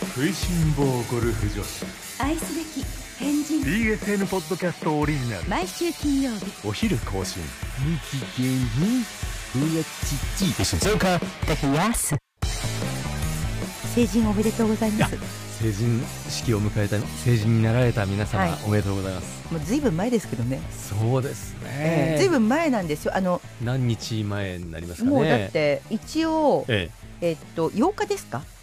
食いしん坊ゴルフ女子。愛すべき変人。BSN ポッドキャストオリジナル。毎週金曜日。お昼更新。日芸にうやちち静岡高安成人おめでとうございます。成人式を迎えた成人になられた皆様、はい。おめでとうございます。もうずいぶん前ですけどね。そうですね、ずいぶん前なんですよ。あの何日前になりますかね。もうだって一応ええ。っと8日ですか？ええ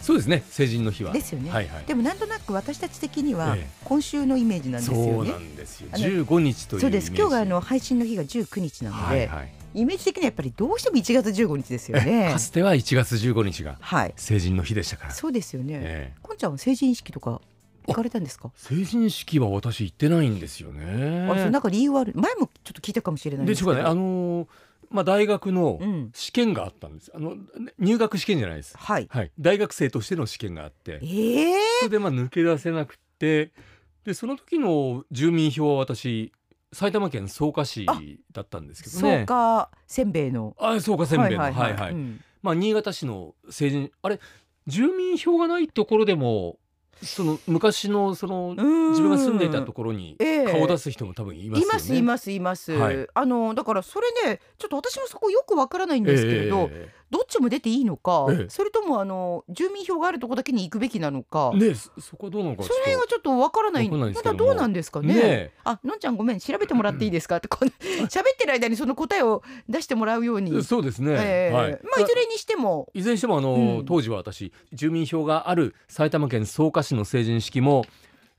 そうですね。成人の日は。ですよね。はいはい。でもなんとなく私たち的にはええ。今週のイメージなんですよそうねなんですよ。あの15日というそうです。今日があの配信の日が19日なので、はいはい。イメージ的にはやっぱりどうしても1月15日ですよえねかつては1月15日がはい。成人の日でしたから、そうですよね、ええ。こんちゃんは成人式とか行かれたんですか？成人式は私行ってないんですよね。あそれなんか理由はある。前もちょっと聞いたかもしれないんですけど。でしょうかねあのーまあ大学のうん。試験があったんです。あの入学試験じゃないです。はい。はい。大学生としての試験があって。ええそれでまあ抜け出せなくてでその時の住民票は私埼玉県草加市だったんですけどね。そうかせんべいの。あ草加せんべいの。はいはい。うん。まあ新潟市の成人あれ住民票がないところでもその昔のそのうん。自分が住んでいたところにええ。顔を出す人も多分いますよね。いますいますいます、はい。あのだからそれねちょっと私もそこよくわからないんですけれど、えどっちも出ていいのか、ええ。それともあの住民票があるとこだけに行くべきなのか、えねそそこはどうなのかその辺はちょっとわからない。まけども。だどうなんですかね。ねえ。あのんちゃんごめん調べてもらっていいですか？って喋ってる間にその答えを出してもらうように、そうですね、ええ。はい。まあいずれにしても。いずれにしてもあの、うん。当時は私住民票がある埼玉県草加市の成人式も、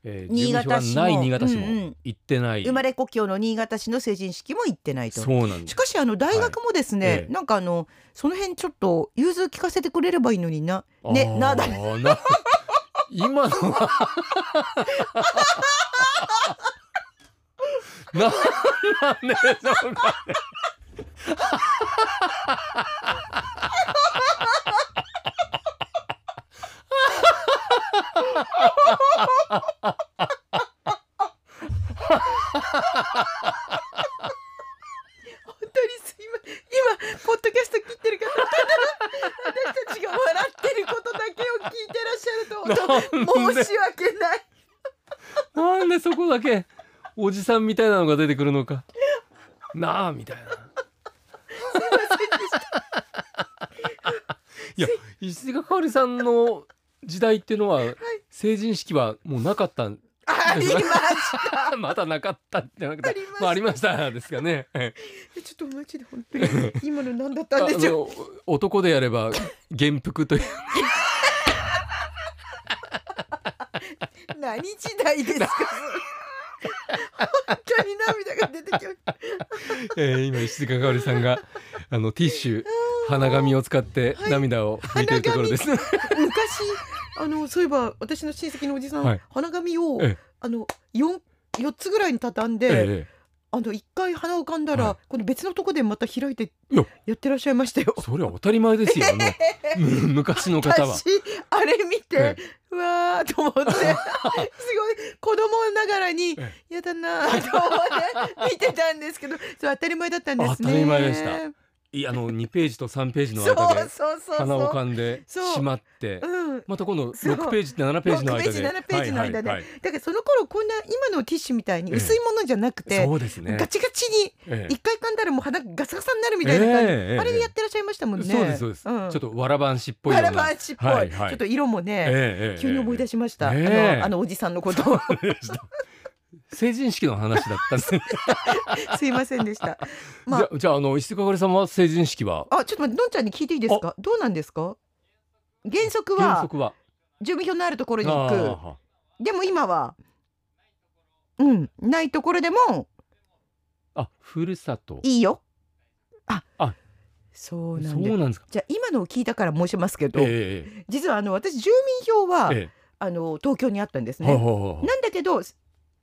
えー、新潟市も。ない新潟市もうんうん。行ってない、生まれ故郷の新潟市の成人式も行ってないと。そうなんです。しかしあの大学もですね、はい。ええ。なんかあのその辺ちょっと融通聞かせてくれればいいのにな。ねなだな今のは。なんなんでしょうかね本当にすいません。今ポッドキャスト切ってる方私たちが笑ってることだけを聞いてらっしゃると本当申し訳ない。なんでそこだけおじさんみたいなのが出てくるのか。なあみたいな。いや石塚かおりさんの時代っていうのは、成人式はもうなかったんありました。まだなかったんじゃなくてありました。まあありましたですかね。ええ。ちょっとマジで本当に今の何だったあんでしょう。の男でやれば元服という。何時代ですか本当に涙が出てきまえー今石塚かおりさんがあのティッシュ鼻紙を使って涙を拭いてるところです。昔あのそういえば私の親戚のおじさん、はい花紙をええあの四四つぐらいに畳んで、ええあの一回鼻浮かんだら、はいこの別のとこでまた開いていややってらっしゃいましたよ。それは当たり前ですよ。あのむ昔の方は。私あれ見て、えうわーと思って すごい子供ながらにえやだなーと思って見てたんですけどそう当たり前だったんですね。当たり前でしたいあの2ページと3ページの間で鼻を。かんでしまってうん。また今度そう。6ページと7ページの間で6ページ7ページの間で。はいはいはい。だからその頃こんな今のティッシュみたいに薄いものじゃなくて、そうですね。ガチガチにええ。一回噛んだらもう鼻ガサガサになるみたいな感じ、ええあれでやってらっしゃいましたもんね。そうですそうです、ん。ちょっとわらばんしっぽいような。バラバンチっぽい、はいはい。ちょっと色もね、ええええ急に思い出しました、あのあのおじさんのことを成人式の話だったんですね。すいませんでした。まあ。じゃあああの石塚かおりさんは成人式は？あちょっと待ってのんちゃんに聞いていいですか？どうなんですか？原則は原則は。住民票のあるところにあ行ーくでも今はうんないところでもあふるさと。いいよ。ああそうなそんでうなんですか。じゃあ今のを聞いたから申しますけど、ええ実はあの私住民票は、えあの東京にあったんですね、なんだけど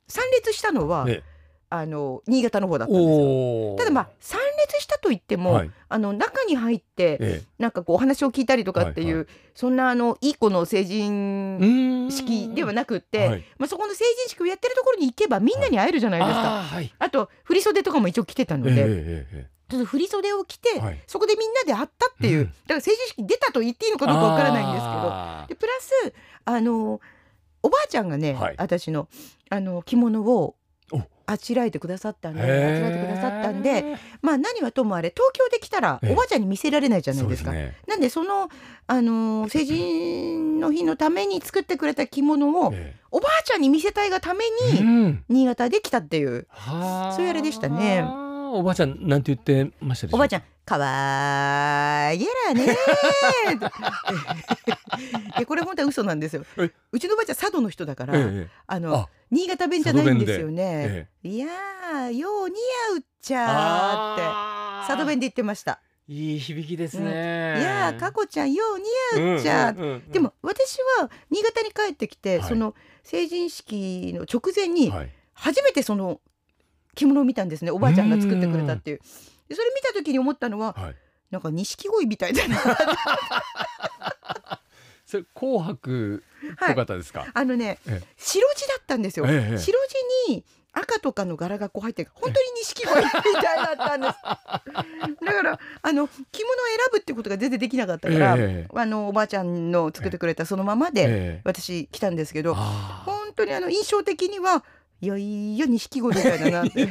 参列したのは、ええ。あの新潟の方だったんですよ。ただまあ参列したといっても、はい。あの中に入ってえなんかこうお話を聞いたりとかっていう、はいそんなあのいい子の成え人式ではなくって、はい。まあ、そこの成人式をやってるところに行けばみんなに会えるじゃないですか、はい。あと振袖とかも一応着てたので、えええええその振り袖を着て、はい。そこでみんなで会ったっていう、うん。だから成人式出たと言っていいのかどうかわからないんですけどでプラスあのおばあちゃんがね、はい。私のあの着物をお。あちらえてくださったんであちらえてくださったんでまあ何はともあれ東京で来たらええ。おばあちゃんに見せられないじゃないですか。そうね。なんでその、あのー成人の日のために作ってくれた着物をえおばあちゃんに見せたいがためにん。新潟で来たっていう。はあ。そういうあれでしたね。おばあちゃんなんて言ってましたでしょう？おばあちゃん「かわいげらねー」って。いやこれ本当は嘘なんですよ。え？うちのおばあちゃん佐渡の人だから、ええあのあ。新潟弁じゃないんですよね。ええ。いやーよう似合うっちゃーって。あ佐渡弁で言ってました。いい響きですね、いやーかこちゃんよう似合うっちゃうんうんうんうん。でも私は新潟に帰ってきて、はい。その成人式の直前にはい。初めてその着物を見たんですね。おばあちゃんが作ってくれたっていうでそれ見た時に思ったのははい。なんか錦鯉みたいだな。それ紅白はい。とかったですか、あのねええ。白地だったんですよ、ええ白地に赤とかの柄がこう入ってる。本当に錦鯉みたいだったんです。だからあの着物を選ぶってことが全然できなかったから、ええあのおばあちゃんの作ってくれたそのままで、ええ私来たんですけど本当にあの印象的にはいやいや錦鯉みたいだなって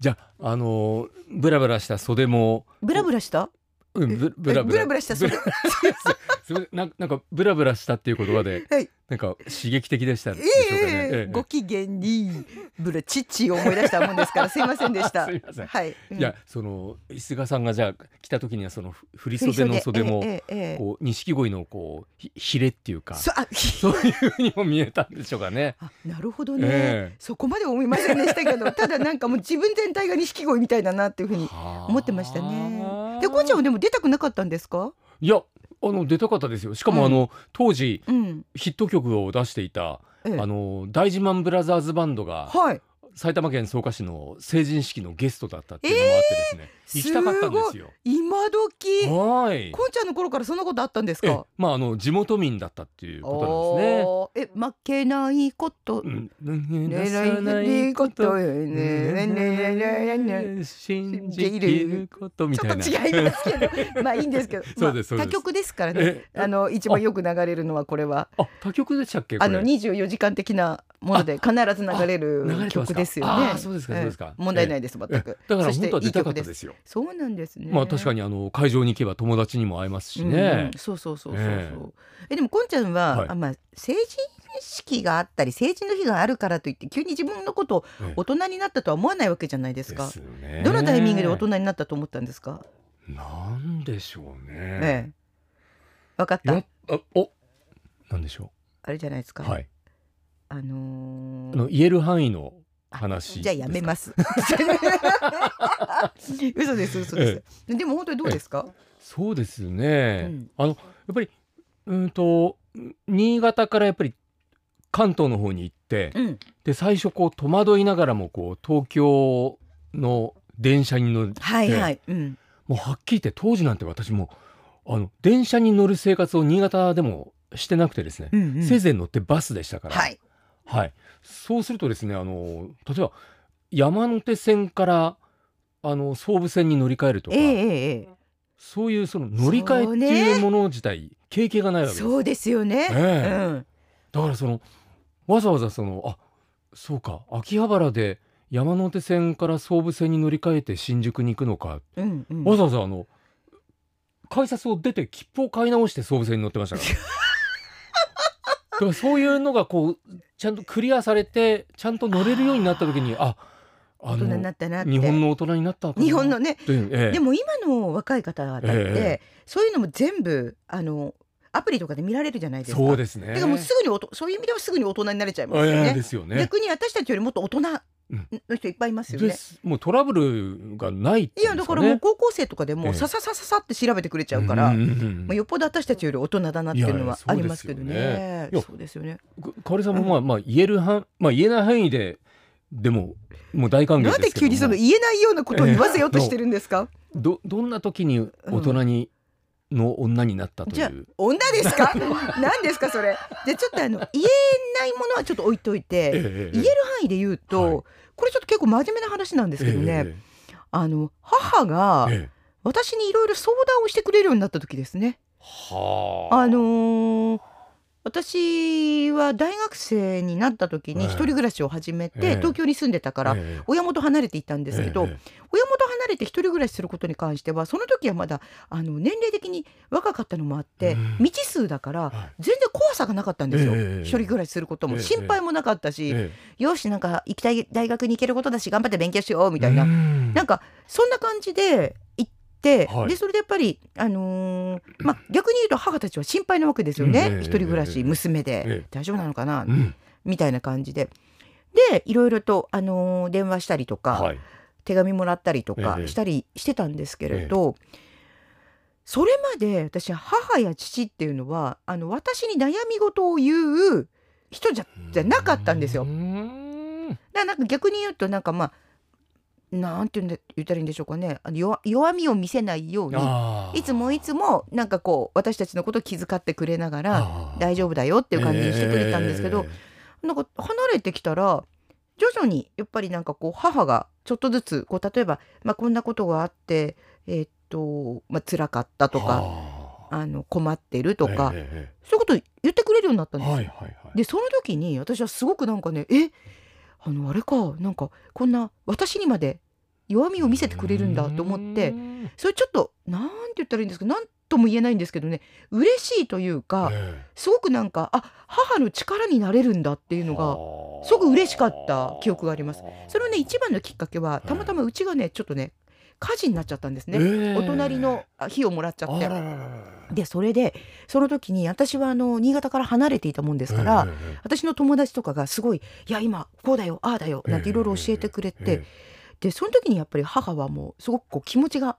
じゃああのーブラブラした袖もブラブラしたうんブブラブラ。ブラブラした袖ブラすみませんなんなんかブラブラしたっていう言葉で、はい。なんか刺激的でしたね、えええご機嫌にブラチッチを思い出したもんですから すいませんでした。すいません。はい、うん。いやその石川さんがじゃあ来た時にはそのふ振り袖の袖もええええええ。こう錦鯉のこうひひれっていうかそあそういうふうにも見えたんでしょうかね。あなるほどね、ええ。そこまで思いませんでしたけどただなんかもう自分全体が錦鯉みたいだなっていうふうに思ってましたねでこんちゃんはでも出たくなかったんですか？いやあの出たかったですよ。しかもうん。あの、当時うん、ヒット曲を出していた、ええ。あの大自慢ブラザーズバンドがはい埼玉県草加市の成人式のゲストだったっていうのもあってですね、行きたかったんですよ。今時？はい。こんちゃんの頃からそんなことあったんですええ。かまああの地元民だったっていうことなんですね。え負けないこと、うん、ね出さないこと？ねねねねねねね信じきること？みちょたいな。っと違いますけど。まあいいんですけど。そうですそうです。まあ他局ですからね。えあの一番よく流れるのはこれは。あ他局でしたっけこれ？あの24時間的なもので必ず流れる曲ですよね。そうですかそうですか。ええ問題ないです全えくだから本当は出たかったですよ。そうなんですね。まあ確かにあの会場に行けば友達にも会えますしうんねうん。そうそうそうそうそう。ええ。でもこんちゃんは、はい。あまあ成人式があったり成人の日があるからといって急に自分のこと大人になったとは思わないわけじゃないですか。どのタイミングで大人になったと思ったんですか、なんでしょうね。ええ。分かった。やあおなんでしょあれじゃないですか、う。はい。あのーあの言える範囲の話じゃあやめます。嘘です嘘です。でも本当にどうですか？そうですね。うんあのやっぱりうんと新潟からやっぱり関東の方に行って、うん。で最初こう戸惑いながらもこう東京の電車に乗って、はいはい。うん。もうはっきり言って当時なんて私もあの電車に乗る生活を新潟でもしてなくてですね、うんうんせいぜい乗ってバスでしたから、はい。はい、そうするとですねあの例えば山手線からあの総武線に乗り換えるとか、ええそういうその乗り換えっていうもの自体、経験がないえ。わけです。そうですよね。ええうん。だからそのわざわざそのあそうか秋葉原で山手線から総武線に乗り換えて新宿に行くのか、うんうん。わざわざあの改札を出て切符を買い直して総武線に乗ってましたから。だからそういうのがこうちゃんとクリアされてちゃんと乗れるようになった時にああ大人になのったな。日本の大人になった日本のね。ええでも今の若い方々って、えそういうのも全部あのアプリとかで見られるじゃないですか。そうですね。だからもうすぐにおとそういう意味ではすぐに大人になれちゃいますよええね。ですよね。逆に私たちよりもっと大人の人いっぱいいますよね。もうトラブルがないっていやだからもう高校生とかでええもさささささって調べてくれちゃうから、まあ、よっぽど私たちより大人だなっていうのはありますけどね。そそうですよね。かかおりさんもまあまあ言える範まあ言えない範囲ででももう大歓迎ですなんけどもで急にその言えないようなことを言わせようとしてるんですか？どどんな時に大人に、の女になったとじゃあいう女ですか？何ですかそれ？でちょっとあの言えないものはちょっと置いといて、ええ言える範囲で言うと、はいこれちょっと結構真面目な話なんですけどね。えあの母がええ私にいろいろ相談をしてくれるようになった時ですね。はああのー私は大学生になった時にええ。一人暮らしを始めて、ええ。東京に住んでたから、ええ。親元離れていたんですけど、ええ。親元離れて一人暮らしすることに関してはその時はまだあの年齢的に若かったのもあって、うん。未知数だからはい。全然怖さがなかったんですよ、ええ。一人暮らしすることも。ええ。心配もなかったし、えよしなんか行きたい大学に行けることだし頑張って勉強しようみえたいな、うん。なんかそんな感じではい。でそれでやっぱり、あのーまあ、逆に言うと母たちは心配なわけですよね、うんええ一人暮らし、ええ娘で、ええ。大丈夫なのかな、うん。みたいな感じで。でいろいろと、あのー電話したりとか、はい。手紙もらったりとかええしたりしてたんですけれど、それまで私母や父っていうのはあの私に悩み事を言う人じゃじゃなかったんですよ。う。ん。だからなんか逆に言うとなんかまあなんて言うんだ言ったらいいんでしょうかね。あの弱弱みを見せないようにいつもいつもなんかこう私たちのことを気遣ってくれながら大丈夫だよっていう感じにしてくれたんですけど、なんか離れてきたら徐々にやっぱりなんかこう母がちょっとずつこう例えば、まあ、こんなことがあってえーっと、まあ辛かったとかはあ。あの困ってるとか、ええそういうこと言ってくれるようになったんえですはいはいはい。でその時に私はすごくなんかねえあのあれかなんかこんな私にまで弱みを見せてくれるんだと思ってうんそれちょっとなんて言ったらいいんですかなんとも言えないんですけどね嬉しいというかえすごくなんかあ母の力になれるんだっていえうのがはあ。すごく嬉しかった記憶があります。それのね一番のきっかけはたまたまうちがねちょっとね火事になっちゃったんですね、ええ。お隣のあ火をもらっちゃって。でそれでその時に私はあの新潟から離れていたもんですから、ええええ私の友達とかがすごい「いや今こうだよああだよ」なんていろいろ教えてくれて、えでその時にやっぱり母はもうすごくこう気持ちが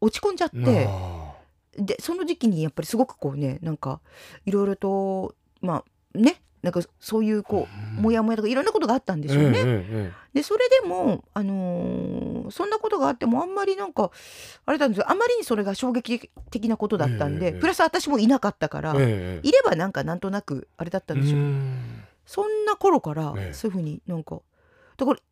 落ち込んじゃっえてあ。でその時期にやっぱりすごくこうねなんかいろいろとまあねなんかそういうこううん。モヤモヤとかいろんなことがあったんでしょうね。でそれでも、あのーそんなことがあってもあんまりなんかあれなんですよ。あまりにそれが衝撃的なことだったんで、ええプラス私もいなかったから、いればなんかなんとなくあれだったんでしょう、うん。そんな頃からええ。そういうふうになんかだからあ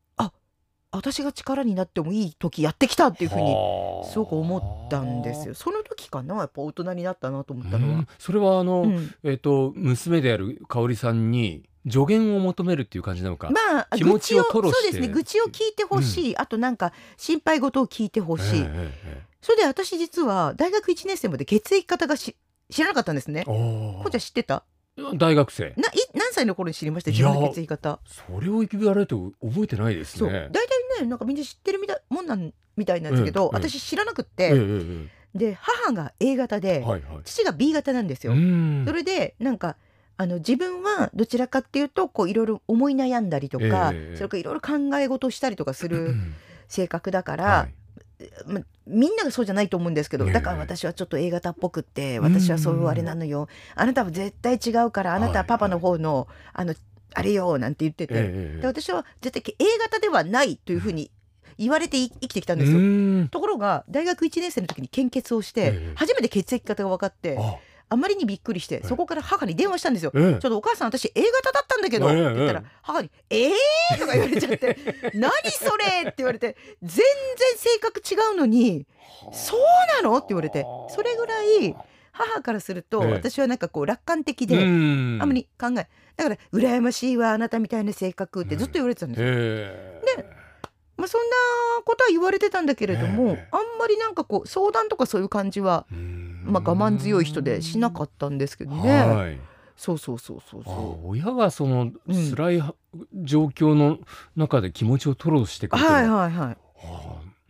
私が力になってもいい時やってきたっていうふうにはあ。すごく思ったんですよ。その時かなやっぱ大人になったなと思ったのは。うん。それはあの、うん。えっ、と娘である香織さんに助言を求めるっていう感じなのか。まあ気持ちをそうですね愚痴を聞いてほしい、あとなんか心配事を聞いてほしい、えええそれで私実は大学1年生まで血液型がし知らなかったんですね。こうちゃん知ってた？ー大学生。ない何歳の頃に知りました？自分の血液型。それを言われると覚えてないですそう。ね大。体ねなんかみんな知ってるみたいもんなんみたいなんですけど、ええ私知らなくっええて、えで母が A 型えで、はいはい。父が B 型なんですよ。うん。それでなんかあの自分はどちらかっていうとこういろいろ思い悩んだりとか、ええそれからいろいろ考え事をしたりとかすうるん。性格だから、はい。ま、みんながそうじゃないと思うんですけど、ええ。だから私はちょっと A 型っぽくって私はそういうあれなのよ。あなたは絶対違うからあなたはパパの方の、あのあれよなんて言ってて、ええで私は絶対 A 型ではないというふうに言われてい生きてきたんですよ。うんところが大学1年生の時に献血をして、ええ初めて血液型が分かってああまりにびっくりしてえそこから母に電話したんですよ。ええちょっとお母さん私 A 型だったんだけど、ええって言ったらええ母に「えー!」とか言われちゃって「何それ!」って言われて全然性格違うのに「そうなの?」って言われてそれぐらい母からするとええ。私はなんかこう楽観的で、うん。あんまり考えだから羨ましいわあなたみたいな性格ってずっと言われてたんですよ。え。えまあ、そんなことは言われてたんだけれども、ええ。あんまりなんかこう相談とかそういう感じは、うん。まあ、我慢強い人でしなかったんですけどね。はい。そうそうそうそうあそ親がそのうん。辛いは状況の中で気持ちを吐露してう。くれる。はいはいはい。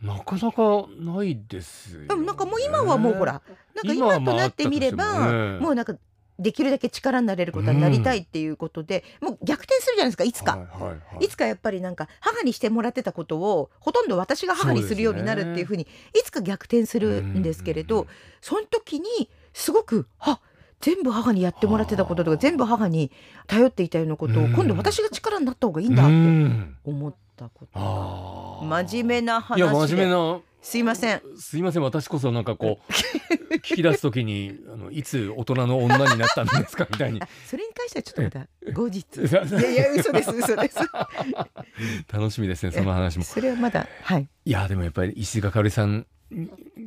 なかなかないですよね。でもなんかもう今はもうほらなんか今となってみれば、もね。もうなんかできるだけ力になれることになりたいっていうことで、もう逆転するじゃないですかいつか。はいはいはいい。つかやっぱりなんか母にしてもらってたことをほとんど私が母にするようになるっていうふうにいつか逆転するんですけれど、その時にすごくあ全部母にやってもらってたこととか全部母に頼っていたようなことをうん。今度私が力になった方がいいいんだってん。思ったこと真面目な話で。いや真面目な。すいません。すいません私こそなんかこう 聞き出すときにあのいつ大人の女になったんですかみたいに。あ それに関してはちょっとまた後日。いやいや嘘です嘘です。楽しみですねその話も。それはまだはい、いやでもやっぱり石塚かおりさん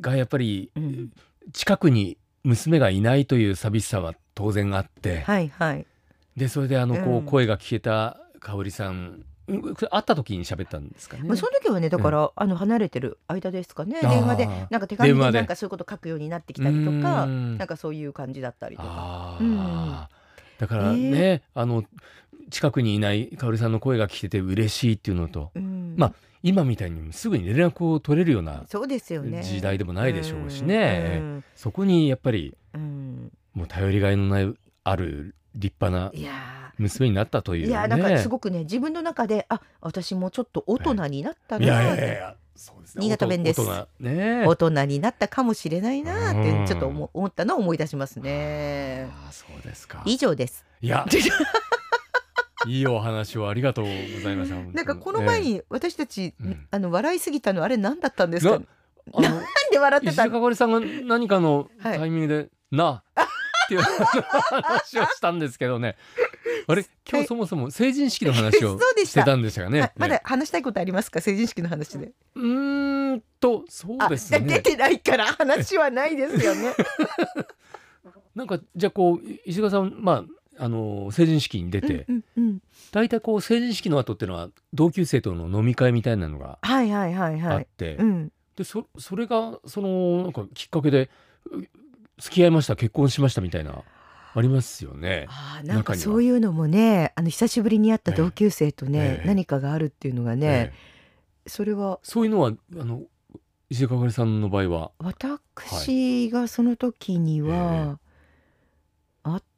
がやっぱりうん、近くに娘がいないという寂しさは当然あって、はいはい。でそれであのこう声が聞けたかおりさん会った時に喋ったんですかね。まあ、その時はねだから、あの離れてる間ですかね。電話でなんか手紙でで。なんかそういうこと書くようになってきたりとかうん。なんかそういう感じだったりとか。あうん。ーだからね、あの近くにいないかおりさんの声が聞けて嬉しいっていうのとうん。まあ今みたいにすぐに連絡を取れるような時代でもないでしょうしね、うん。そこにやっぱりうん。もう頼りがいのないある立派ないや娘になったという、ね、ーいやなんかすごくね自分の中であ私もちょっと大人になったいやいなってやいやいやそうですね。新潟弁です。大人ね。大人になったかもしれないなってうん。ちょっと思思ったのを思い出しますね。あーそうですか。以上です。いや。いいお話をありがとうございましたなんかこの前、に私たち、うん。あの笑いすぎたのあれ何だったんですか、な んで笑って石た塚かさんが何かのはい。タイミングで「なあ」っていう話をしたんですけどねあれ？今日そもそも成人式の話を してたんでしたかね？はい。まだね。話したいことありますか？成人式の話で。うーんとそうですあ出ねてないから話はないですよね。なんかじゃあこう石塚さんまああの成人式に出て、大体こう成人式の後っていうのは同級生との飲み会みたいなのがはいはいはいはい。あって、うん。でそそれがそのなんかきっかけでう付き合いました結婚しましたみたいなありますよね。あーなんかそういうのもねあの久しぶりに会った同級生とね、ええ。何かがあるっていうのがね、ええ。それは。そういうのはあの石川かおりさんの場合は？私がその時には、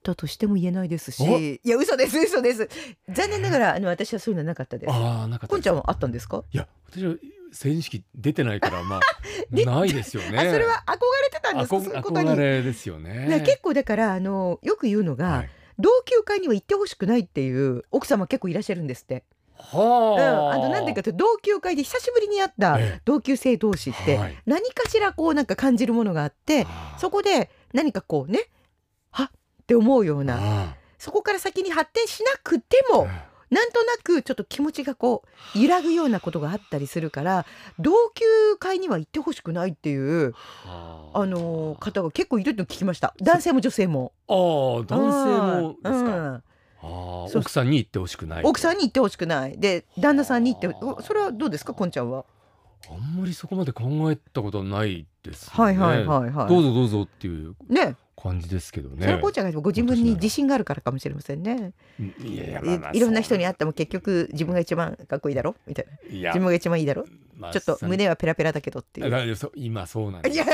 たとしても言えないですし。おいや嘘です嘘です。残念ながらあの私はそういうのはなかったです。ああなかったこんちゃんはあったんですか、いや私は成人式出てないからまあ でない。ですよね。あそれは憧れてたんですか？憧れですよね。ね結構だからあのよく言うのが、はい。同級会には行ってほしくないっていう奥様結構いらっしゃるんですって。はうん、あ、あのなんでかというと同級会で久しぶりに会ったええ。同級生同士ってはい。何かしらこうなんか感じるものがあってそこで何かこうねはっって思うようなあそこから先に発展しなくてもーなんとなくちょっと気持ちがこう揺らぐようなことがあったりするから同級会には行ってほしくないっていうはあ。あの方が結構いるって聞きました。男性も女性も。ああ男性もですか。うん。奥さんに言ってほしくない。奥さんに言ってほしくない。で旦那さんに言っておそれはどうですか？こんちゃんは？あんまりそこまで考えたことはないです、ね。はいはいはいはい。どうぞどうぞっていう。ね感じですけどね。それはこんちゃんがご自分に自信があるからかもしれませんね。いやいやまあまあいいろんな人に会っても結局自分が一番かっこいいだろ？みたいな。いや自分が一番いいだろ？まあちょっと胸はペラペラだけどっていう。今そうなんですいや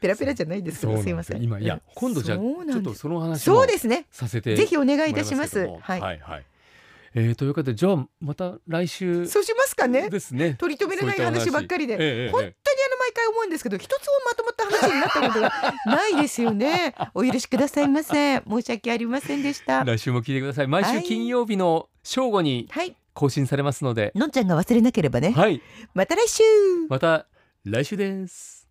ペラペラじゃないですけどすいません。今いや今度じゃあそうなんですちょっとその話そもうですね。させてぜひお願いいたします。はい。はいはい。えー、ということでじゃあまた来週そうしますかね。ですね。取り留めのない話ばっかりで。ええええ本当にあの毎回思うんですけど一つもまとまった話になったことがないですよね。お許しくださいませ。申し訳ありませんでした。来週も聞いてください。毎週金曜日の正午にはい。更新されますので、のんちゃんが忘れなければね。はい、また来週。また来週です。